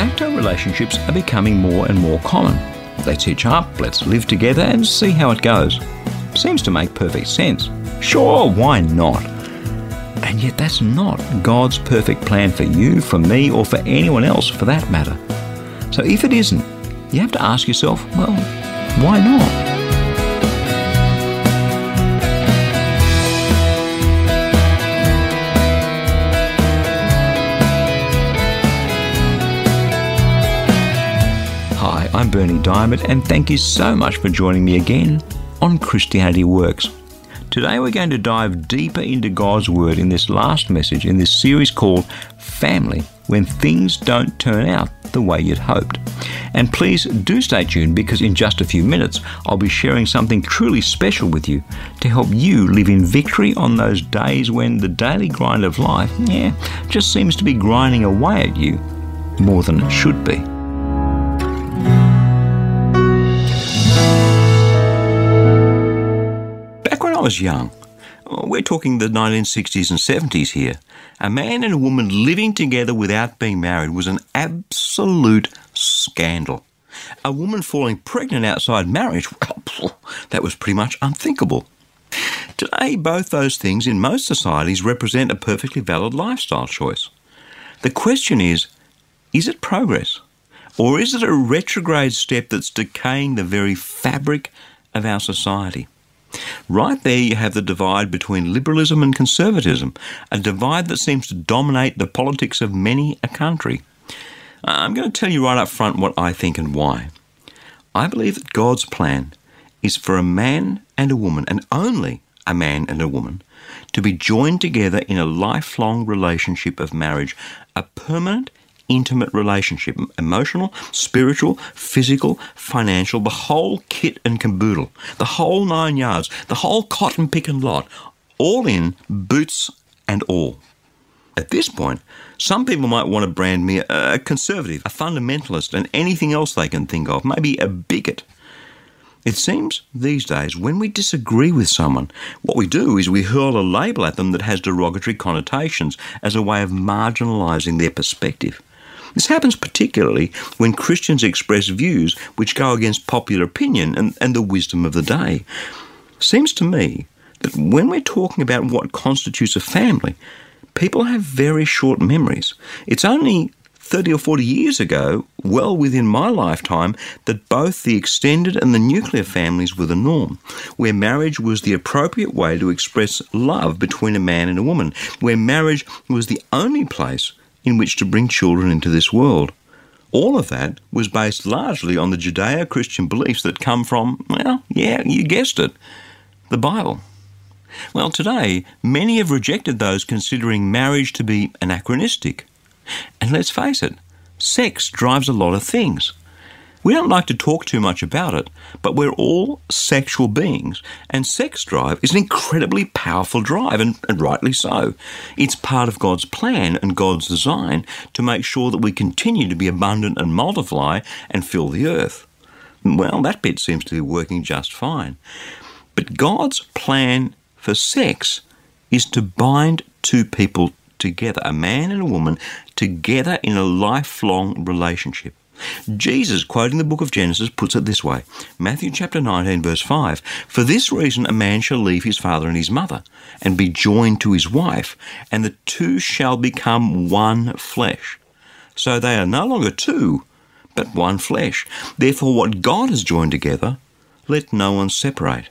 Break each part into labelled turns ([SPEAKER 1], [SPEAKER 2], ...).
[SPEAKER 1] De facto relationships are becoming more and more common. Let's hitch up, let's live together and see how it goes. Seems to make perfect sense. Sure, why not? And yet, that's not God's perfect plan for you, for me, or for anyone else for that matter. So, if it isn't, you have to ask yourself, well, why not? I'm Berni Dymet, and thank you so much for joining me again on Christianity Works. Today we're going to dive deeper into God's Word in this last message in this series called Family When Things Don't Turn Out the Way You'd Hoped. And please do stay tuned because in just a few minutes I'll be sharing something truly special with you to help you live in victory on those days when the daily grind of life, yeah, just seems to be grinding away at you more than it should be. I was young, oh, we're talking the 1960s and 70s here, a man and a woman living together without being married was an absolute scandal. A woman falling pregnant outside marriage, well, that was pretty much unthinkable. Today, both those things in most societies represent a perfectly valid lifestyle choice. The question is is it progress? Or is it a retrograde step that's decaying the very fabric of our society? Right there, you have the divide between liberalism and conservatism, a divide that seems to dominate the politics of many a country. Uh, I'm going to tell you right up front what I think and why. I believe that God's plan is for a man and a woman, and only a man and a woman, to be joined together in a lifelong relationship of marriage, a permanent intimate relationship emotional, spiritual, physical, financial, the whole kit and caboodle, the whole nine yards, the whole cotton picking lot, all in, boots and all. At this point, some people might want to brand me a conservative, a fundamentalist, and anything else they can think of, maybe a bigot. It seems these days when we disagree with someone, what we do is we hurl a label at them that has derogatory connotations as a way of marginalising their perspective. This happens particularly when Christians express views which go against popular opinion and, and the wisdom of the day. Seems to me that when we're talking about what constitutes a family, people have very short memories. It's only 30 or 40 years ago, well within my lifetime, that both the extended and the nuclear families were the norm, where marriage was the appropriate way to express love between a man and a woman, where marriage was the only place in which to bring children into this world. All of that was based largely on the Judeo Christian beliefs that come from, well, yeah, you guessed it, the Bible. Well, today, many have rejected those considering marriage to be anachronistic. And let's face it, sex drives a lot of things. We don't like to talk too much about it, but we're all sexual beings, and sex drive is an incredibly powerful drive, and, and, rightly so. It's part of God's plan and God's design to make sure that we continue to be abundant and multiply and fill the earth. Well, that bit seems to be working just fine. But God's plan for sex is to bind two people together, a man and a woman, together in a lifelong relationship. Jesus, quoting the book of Genesis, puts it this way Matthew chapter 19, verse 5 For this reason a man shall leave his father and his mother, and be joined to his wife, and the two shall become one flesh. So they are no longer two, but one flesh. Therefore, what God has joined together, let no one separate.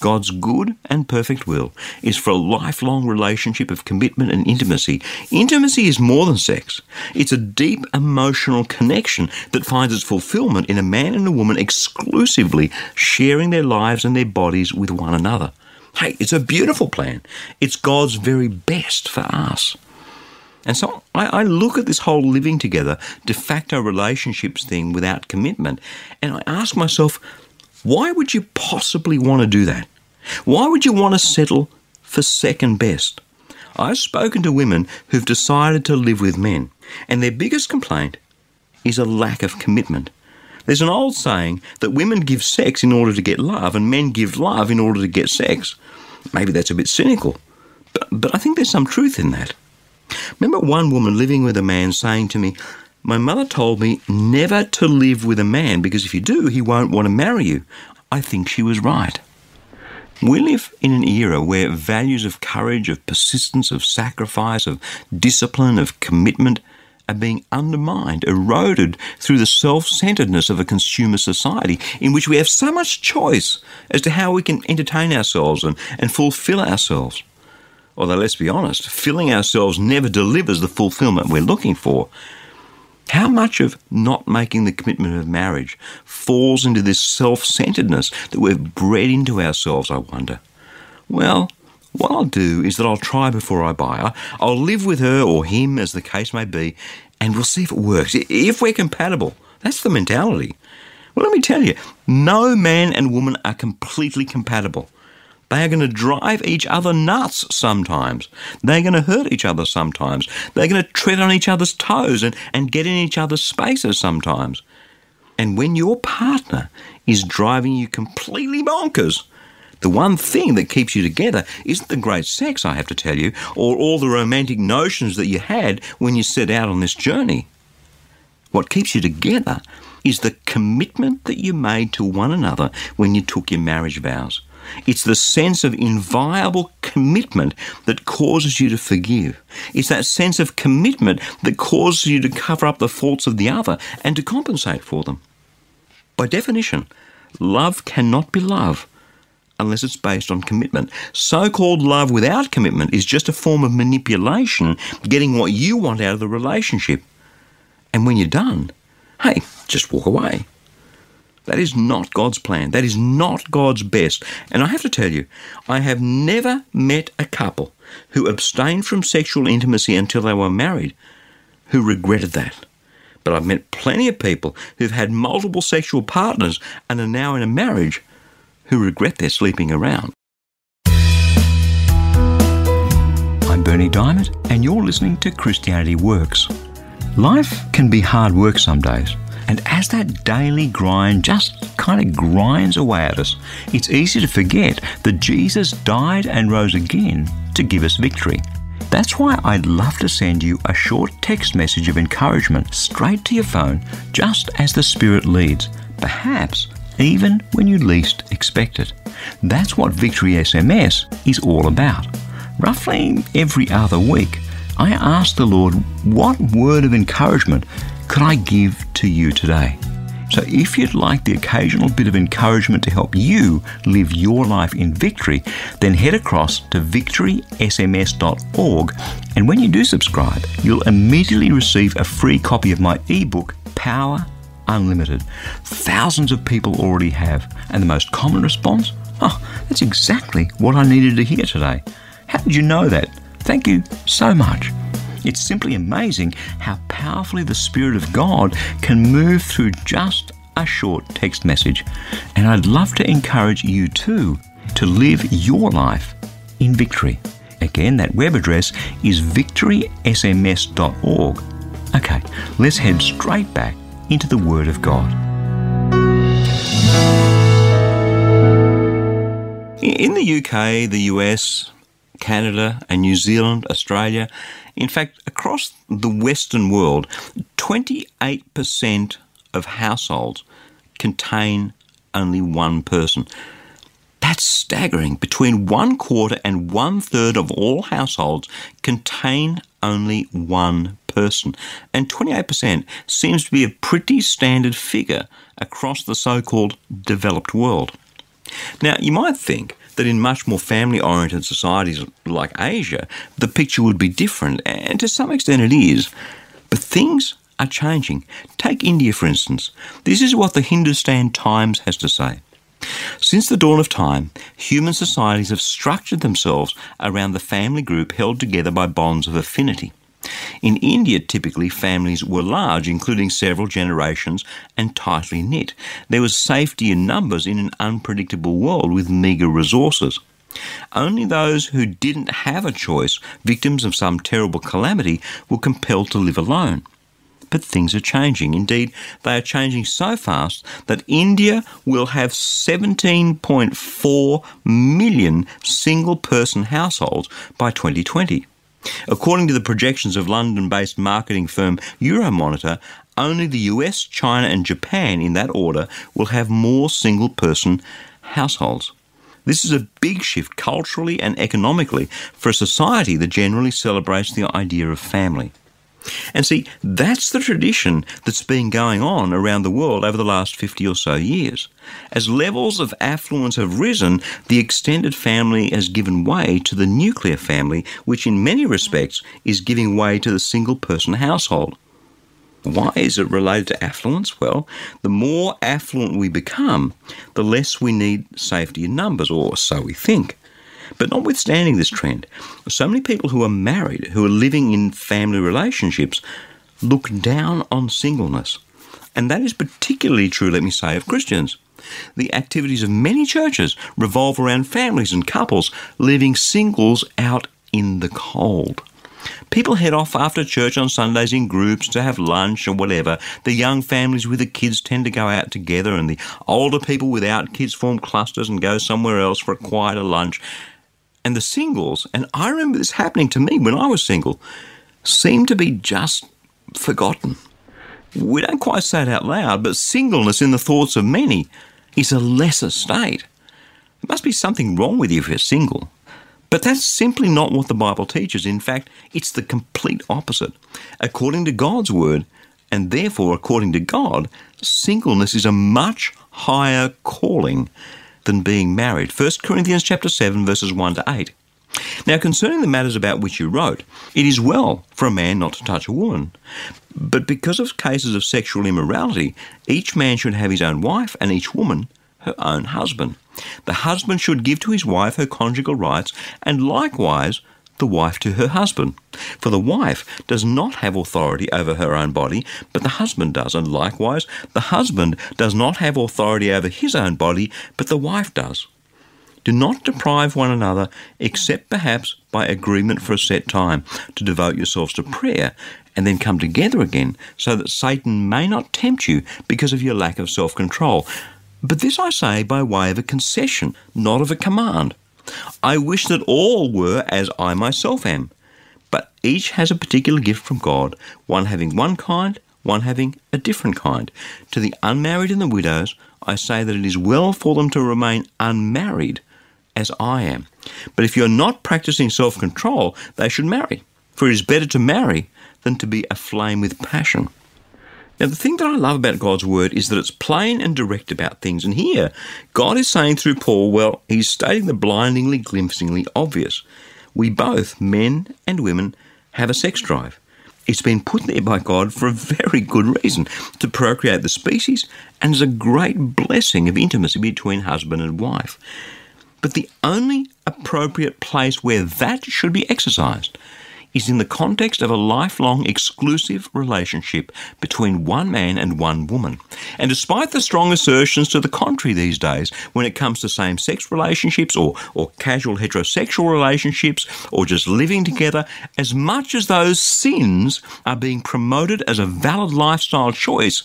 [SPEAKER 1] God's good and perfect will is for a lifelong relationship of commitment and intimacy. Intimacy is more than sex. It's a deep emotional connection that finds its fulfillment in a man and a woman exclusively sharing their lives and their bodies with one another. Hey, it's a beautiful plan. It's God's very best for us. And so I, I, look at this whole living together, de facto relationships thing without commitment, and I ask myself, why would you possibly want to do that? Why would you want to settle for second best? I've spoken to women who've decided to live with men, and their biggest complaint is a lack of commitment. There's an old saying that women give sex in order to get love, and men give love in order to get sex. Maybe that's a bit cynical, but, but I think there's some truth in that. Remember one woman living with a man saying to me, My mother told me never to live with a man because if you do, he won't want to marry you. I think she was right. We live in an era where values of courage, of persistence, of sacrifice, of discipline, of commitment are being undermined, eroded through the self centeredness of a consumer society in which we have so much choice as to how we can entertain ourselves and, and fulfill ourselves. Although, let's be honest, filling ourselves never delivers the fulfillment we're looking for. How much of not making the commitment of marriage falls into this self centeredness that we've bred into ourselves, I wonder? Well, what I'll do is that I'll try before I buy. I'll live with her or him, as the case may be, and we'll see if it works. If we're compatible, that's the mentality. Well, let me tell you, no man and woman are completely compatible. They are going to drive each other nuts sometimes. They're going to hurt each other sometimes. They're going to tread on each other's toes and, and get in each other's spaces sometimes. And when your partner is driving you completely bonkers, the one thing that keeps you together isn't the great sex, I have to tell you, or all the romantic notions that you had when you set out on this journey. What keeps you together is the commitment that you made to one another when you took your marriage vows. It's the sense of inviolable commitment that causes you to forgive. It's that sense of commitment that causes you to cover up the faults of the other and to compensate for them. By definition, love cannot be love unless it's based on commitment. So called love without commitment is just a form of manipulation, getting what you want out of the relationship. And when you're done, hey, just walk away. That is not God's plan. That is not God's best. And I have to tell you, I have never met a couple who abstained from sexual intimacy until they were married who regretted that. But I've met plenty of people who've had multiple sexual partners and are now in a marriage who regret their sleeping around. I'm Berni Dymet, and you're listening to Christianity Works. Life can be hard work some days. And as that daily grind just kind of grinds away at us, it's easy to forget that Jesus died and rose again to give us victory. That's why I'd love to send you a short text message of encouragement straight to your phone, just as the Spirit leads, perhaps even when you least expect it. That's what Victory SMS is all about. Roughly every other week, I ask the Lord, what word of encouragement could I give to you today? So, if you'd like the occasional bit of encouragement to help you live your life in victory, then head across to victorysms.org. And when you do subscribe, you'll immediately receive a free copy of my ebook, Power Unlimited. Thousands of people already have. And the most common response? Oh, that's exactly what I needed to hear today. How did you know that? Thank you so much. It's simply amazing how powerfully the Spirit of God can move through just a short text message. And I'd love to encourage you too to live your life in victory. Again, that web address is victorysms.org. Okay, let's head straight back into the Word of God. In the UK, the US, Canada, and New Zealand, Australia, in fact, across the Western world, 28% of households contain only one person. That's staggering. Between one quarter and one third of all households contain only one person. And 28% seems to be a pretty standard figure across the so called developed world. Now, you might think that in much more family oriented societies like Asia, the picture would be different, and to some extent it is. But things are changing. Take India, for instance. This is what the Hindustan Times has to say. Since the dawn of time, human societies have structured themselves around the family group held together by bonds of affinity. In India, typically, families were large, including several generations and tightly knit. There was safety in numbers in an unpredictable world with meagre resources. Only those who didn't have a choice, victims of some terrible calamity, were compelled to live alone. But things are changing. Indeed, they are changing so fast that India will have 17.4 million single person households by 2020. According to the projections of London based marketing firm Euromonitor, only the US, China, and Japan in that order will have more single person households. This is a big shift culturally and economically for a society that generally celebrates the idea of family. And see, that's the tradition that's been going on around the world over the last 50 or so years. As levels of affluence have risen, the extended family has given way to the nuclear family, which in many respects is giving way to the single person household. Why is it related to affluence? Well, the more affluent we become, the less we need safety in numbers, or so we think. But notwithstanding this trend, so many people who are married, who are living in family relationships, look down on singleness. And that is particularly true, let me say, of Christians. The activities of many churches revolve around families and couples, leaving singles out in the cold. People head off after church on Sundays in groups to have lunch or whatever. The young families with the kids tend to go out together, and the older people without kids form clusters and go somewhere else for a quieter lunch. And the singles, and I remember this happening to me when I was single, seem to be just forgotten. We don't quite say it out loud, but singleness in the thoughts of many is a lesser state. There must be something wrong with you if you're single. But that's simply not what the Bible teaches. In fact, it's the complete opposite. According to God's word, and therefore according to God, singleness is a much higher calling than being married. 1 Corinthians chapter 7 verses 1 to 8. Now concerning the matters about which you wrote, it is well for a man not to touch a woman. But because of cases of sexual immorality, each man should have his own wife and each woman her own husband. The husband should give to his wife her conjugal rights and likewise the wife to her husband. For the wife does not have authority over her own body, but the husband does, and likewise the husband does not have authority over his own body, but the wife does. Do not deprive one another, except perhaps by agreement for a set time, to devote yourselves to prayer, and then come together again, so that Satan may not tempt you because of your lack of self control. But this I say by way of a concession, not of a command. I wish that all were as I myself am, but each has a particular gift from God, one having one kind, one having a different kind. To the unmarried and the widows, I say that it is well for them to remain unmarried, as I am. But if you are not practicing self control, they should marry, for it is better to marry than to be aflame with passion. Now, the thing that I love about God's word is that it's plain and direct about things. And here, God is saying through Paul, well, he's stating the blindingly, glimpsingly obvious. We both, men and women, have a sex drive. It's been put there by God for a very good reason to procreate the species and is a great blessing of intimacy between husband and wife. But the only appropriate place where that should be exercised is in the context of a lifelong exclusive relationship between one man and one woman. And despite the strong assertions to the contrary these days, when it comes to same sex relationships or, or casual heterosexual relationships or just living together, as much as those sins are being promoted as a valid lifestyle choice,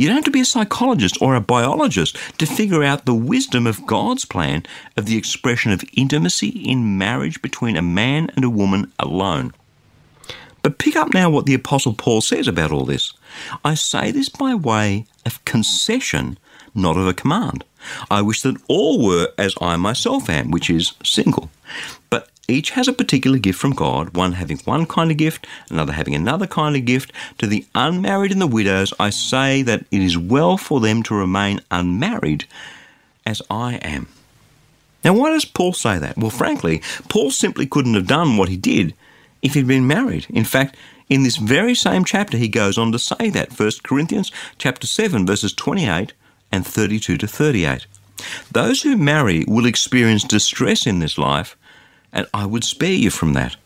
[SPEAKER 1] you don't have to be a psychologist or a biologist to figure out the wisdom of God's plan of the expression of intimacy in marriage between a man and a woman alone. But pick up now what the Apostle Paul says about all this. I say this by way of concession, not of a command. I wish that all were as I myself am, which is single. But each has a particular gift from God, one having one kind of gift, another having another kind of gift. To the unmarried and the widows, I say that it is well for them to remain unmarried as I am. Now, why does Paul say that? Well, frankly, Paul simply couldn't have done what he did if he'd been married. In fact, in this very same chapter, he goes on to say that. 1 Corinthians chapter 7, verses 28 and 32 to 38. Those who marry will experience distress in this life and I would spare you from that.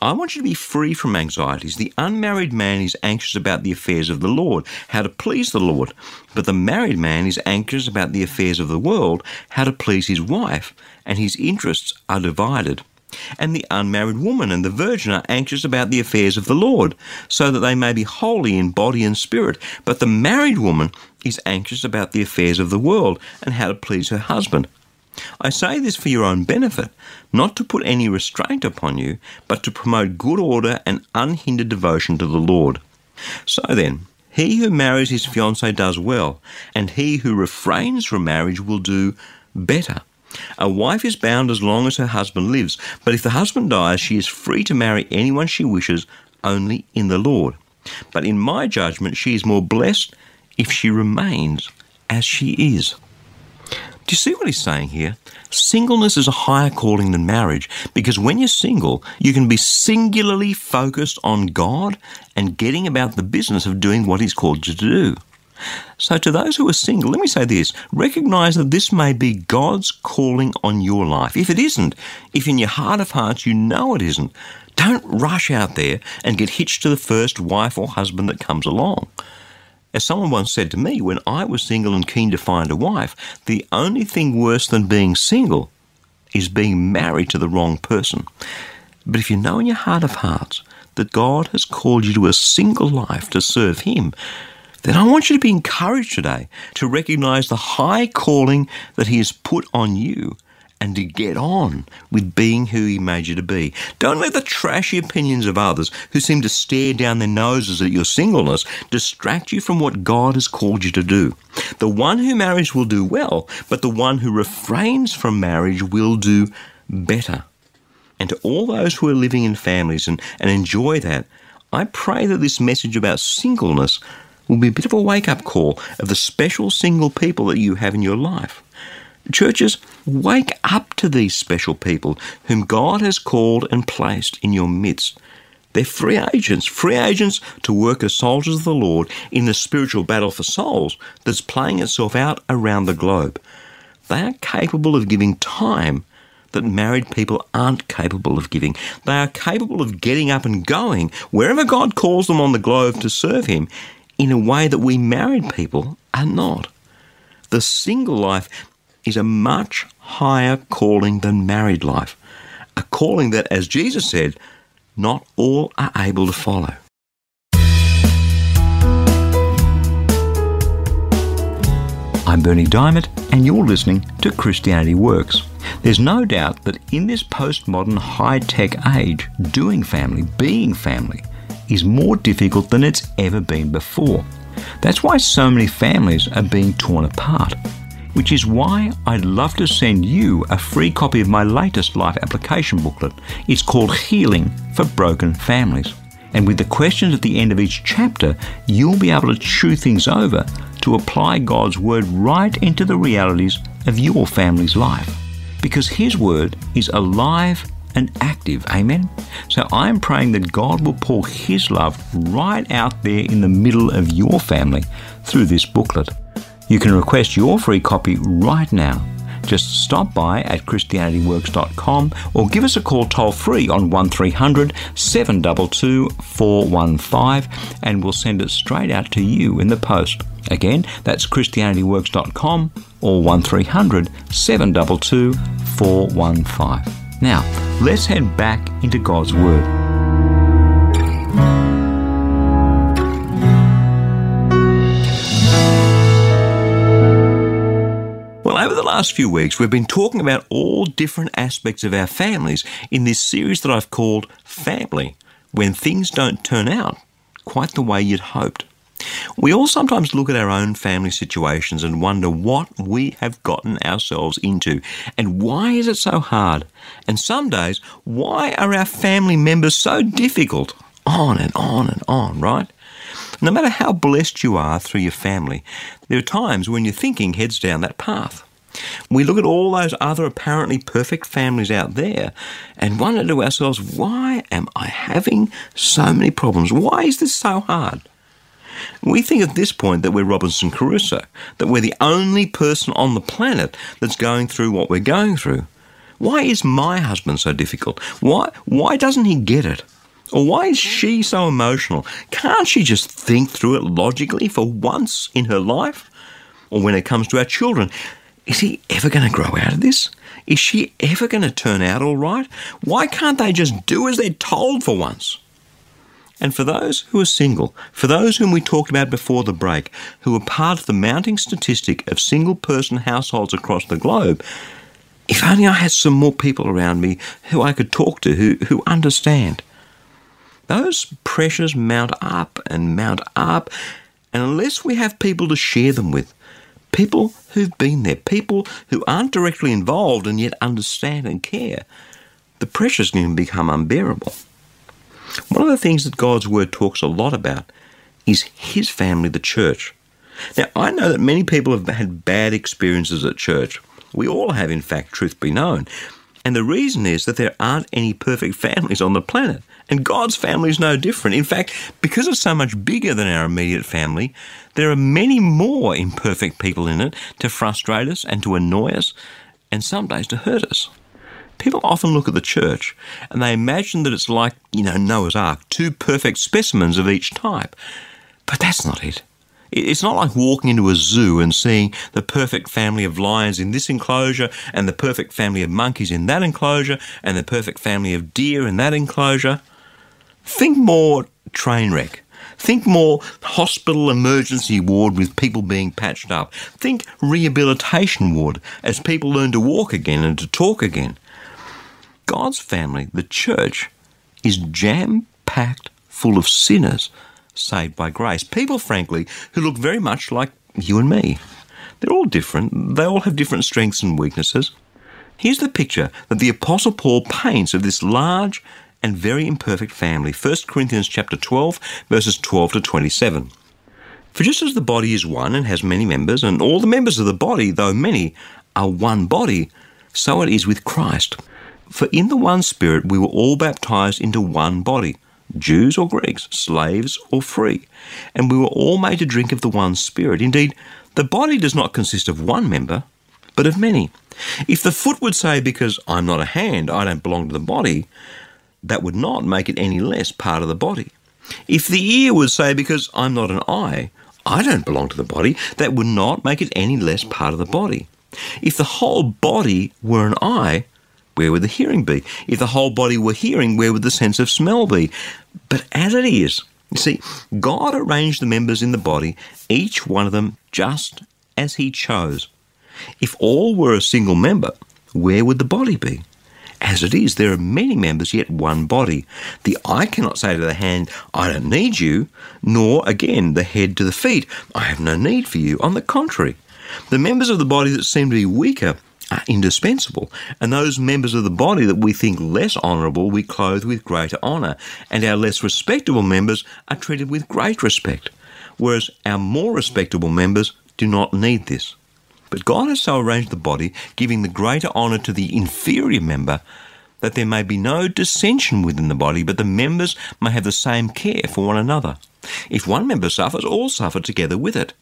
[SPEAKER 1] I want you to be free from anxieties. The unmarried man is anxious about the affairs of the Lord, how to please the Lord. But the married man is anxious about the affairs of the world, how to please his wife, and his interests are divided. And the unmarried woman and the virgin are anxious about the affairs of the Lord, so that they may be holy in body and spirit. But the married woman is anxious about the affairs of the world and how to please her husband. I say this for your own benefit, not to put any restraint upon you, but to promote good order and unhindered devotion to the Lord. So then, he who marries his fiancée does well, and he who refrains from marriage will do better. A wife is bound as long as her husband lives, but if the husband dies, she is free to marry anyone she wishes, only in the Lord. But in my judgment, she is more blessed if she remains as she is. Do you see what he's saying here? Singleness is a higher calling than marriage because when you're single, you can be singularly focused on God and getting about the business of doing what He's called you to do. So, to those who are single, let me say this recognize that this may be God's calling on your life. If it isn't, if in your heart of hearts you know it isn't, don't rush out there and get hitched to the first wife or husband that comes along. As someone once said to me, when I was single and keen to find a wife, the only thing worse than being single is being married to the wrong person. But if you know in your heart of hearts that God has called you to a single life to serve Him, then I want you to be encouraged today to recognize the high calling that He has put on you and to get on with being who He made you to be. Don't let the trashy opinions of others who seem to stare down their noses at your singleness distract you from what God has called you to do. The one who marries will do well, but the one who refrains from marriage will do better. And to all those who are living in families and, and enjoy that, I pray that this message about singleness will be a bit of a wake up call of the special single people that you have in your life. Churches, wake up to these special people whom God has called and placed in your midst. They're free agents, free agents to work as soldiers of the Lord in the spiritual battle for souls that's playing itself out around the globe. They are capable of giving time that married people aren't capable of giving. They are capable of getting up and going wherever God calls them on the globe to serve Him in a way that we married people are not. The single life is a much higher calling than married life, a calling that, as Jesus said, not all are able to follow. I'm Berni Dymet, and you're listening to Christianity Works. There's no doubt that in this postmodern high tech age, doing family, being family, is more difficult than it's ever been before. That's why so many families are being torn apart which is why I'd love to send you a free copy of my latest life application booklet. It's called Healing for Broken Families. And with the questions at the end of each chapter, you'll be able to chew things over to apply God's Word right into the realities of your family's life. Because His Word is alive and active. Amen? So I'm praying that God will pour His love right out there in the middle of your family through this booklet. You can request your free copy right now. Just stop by at ChristianityWorks.com or give us a call toll free on 1300 722 415 and we'll send it straight out to you in the post. Again, that's ChristianityWorks.com or 1300 722 415. Now, let's head back into God's Word. Over the last few weeks, we've been talking about all different aspects of our families in this series that I've called Family When Things Don't Turn Out Quite the Way You'd Hoped. We all sometimes look at our own family situations and wonder what we have gotten ourselves into and why is it so hard? And some days, why are our family members so difficult? On and on and on, right? No matter how blessed you are through your family, there are times when your thinking heads down that path. We look at all those other apparently perfect families out there and wonder to ourselves, why am I having so many problems? Why is this so hard? We think at this point that we're Robinson Crusoe, that we're the only person on the planet that's going through what we're going through. Why is my husband so difficult? Why, why doesn't he get it? Or why is she so emotional? Can't she just think through it logically for once in her life? Or when it comes to our children, is he ever going to grow out of this? Is she ever going to turn out all right? Why can't they just do as they're told for once? And for those who are single, for those whom we talked about before the break, who are part of the mounting statistic of single person households across the globe, if only I had some more people around me who I could talk to, who, who understand. Those pressures mount up and mount up, and unless we have people to share them with, people who've been there, people who aren't directly involved and yet understand and care, the pressures can become unbearable. One of the things that God's Word talks a lot about is His family, the church. Now, I know that many people have had bad experiences at church. We all have, in fact, truth be known. And the reason is that there aren't any perfect families on the planet. And God's family is no different. In fact, because it's so much bigger than our immediate family, there are many more imperfect people in it to frustrate us and to annoy us and some days to hurt us. People often look at the church and they imagine that it's like, you know, Noah's Ark, two perfect specimens of each type. But that's not it. It's not like walking into a zoo and seeing the perfect family of lions in this enclosure and the perfect family of monkeys in that enclosure and the perfect family of deer in that enclosure. Think more train wreck. Think more hospital emergency ward with people being patched up. Think rehabilitation ward as people learn to walk again and to talk again. God's family, the church, is jam packed full of sinners saved by grace. People, frankly, who look very much like you and me. They're all different, they all have different strengths and weaknesses. Here's the picture that the Apostle Paul paints of this large and very imperfect family. 1 Corinthians chapter 12, verses 12 to 27. For just as the body is one and has many members, and all the members of the body, though many, are one body, so it is with Christ. For in the one Spirit we were all baptized into one body Jews or Greeks, slaves or free, and we were all made to drink of the one Spirit. Indeed, the body does not consist of one member, but of many. If the foot would say, Because I'm not a hand, I don't belong to the body, that would not make it any less part of the body. If the ear would say, Because I'm not an eye, I don't belong to the body, that would not make it any less part of the body. If the whole body were an eye, where would the hearing be? If the whole body were hearing, where would the sense of smell be? But as it is, you see, God arranged the members in the body, each one of them just as He chose. If all were a single member, where would the body be? As it is, there are many members, yet one body. The eye cannot say to the hand, I don't need you, nor again the head to the feet, I have no need for you. On the contrary, the members of the body that seem to be weaker are indispensable, and those members of the body that we think less honourable we clothe with greater honour, and our less respectable members are treated with great respect, whereas our more respectable members do not need this. But God has so arranged the body, giving the greater honour to the inferior member, that there may be no dissension within the body, but the members may have the same care for one another. If one member suffers, all suffer together with it.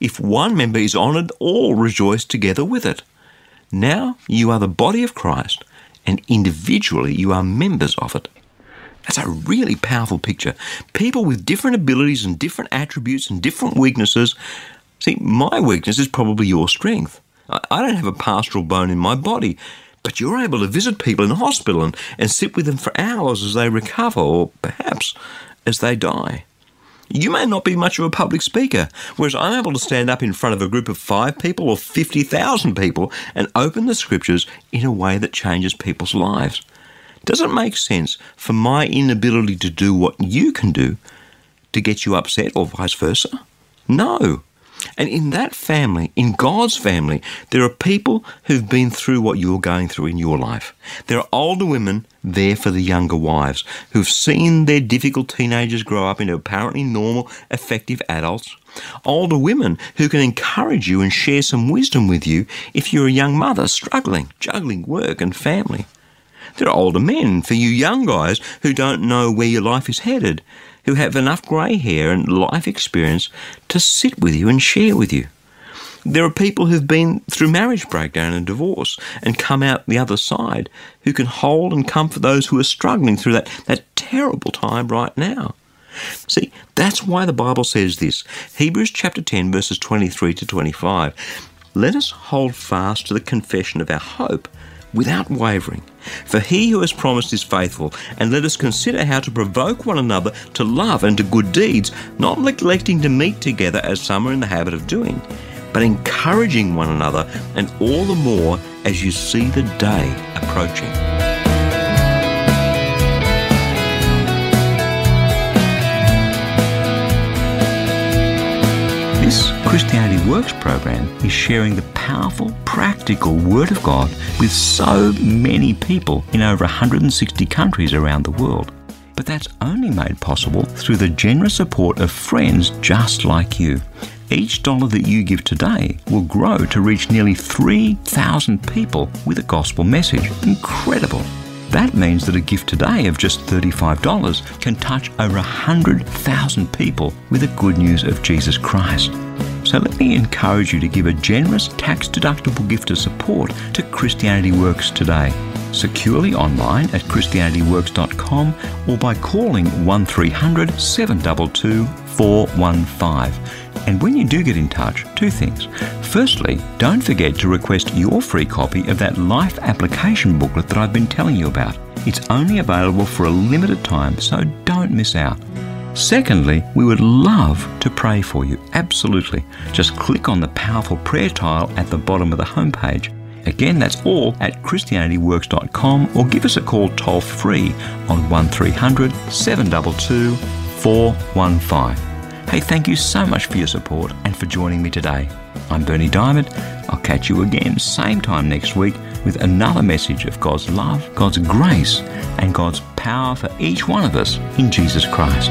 [SPEAKER 1] If one member is honoured, all rejoice together with it. Now you are the body of Christ, and individually you are members of it. That's a really powerful picture. People with different abilities and different attributes and different weaknesses. See, my weakness is probably your strength. I don't have a pastoral bone in my body, but you're able to visit people in the hospital and, and sit with them for hours as they recover or perhaps as they die. You may not be much of a public speaker, whereas I'm able to stand up in front of a group of five people or 50,000 people and open the scriptures in a way that changes people's lives. Does it make sense for my inability to do what you can do to get you upset or vice versa? No. And in that family, in God's family, there are people who've been through what you're going through in your life. There are older women there for the younger wives who've seen their difficult teenagers grow up into apparently normal, effective adults. Older women who can encourage you and share some wisdom with you if you're a young mother struggling, juggling work and family. There are older men for you young guys who don't know where your life is headed who have enough grey hair and life experience to sit with you and share with you. There are people who've been through marriage breakdown and divorce and come out the other side who can hold and comfort those who are struggling through that, that terrible time right now. See, that's why the Bible says this Hebrews chapter 10, verses 23 to 25. Let us hold fast to the confession of our hope without wavering. For he who has promised is faithful, and let us consider how to provoke one another to love and to good deeds, not neglecting to meet together as some are in the habit of doing, but encouraging one another, and all the more as you see the day approaching. Christianity Works program is sharing the powerful, practical Word of God with so many people in over 160 countries around the world. But that's only made possible through the generous support of friends just like you. Each dollar that you give today will grow to reach nearly 3,000 people with a gospel message. Incredible! That means that a gift today of just $35 can touch over 100,000 people with the good news of Jesus Christ. So let me encourage you to give a generous tax deductible gift of support to Christianity Works today. Securely online at ChristianityWorks.com or by calling 1300 722 415. And when you do get in touch, two things. Firstly, don't forget to request your free copy of that life application booklet that I've been telling you about. It's only available for a limited time, so don't miss out. Secondly, we would love to pray for you. Absolutely. Just click on the powerful prayer tile at the bottom of the homepage. Again, that's all at ChristianityWorks.com or give us a call toll free on 1300 722 415. Hey, thank you so much for your support and for joining me today. I'm Berni Dymet. I'll catch you again same time next week with another message of God's love, God's grace, and God's power for each one of us in Jesus Christ.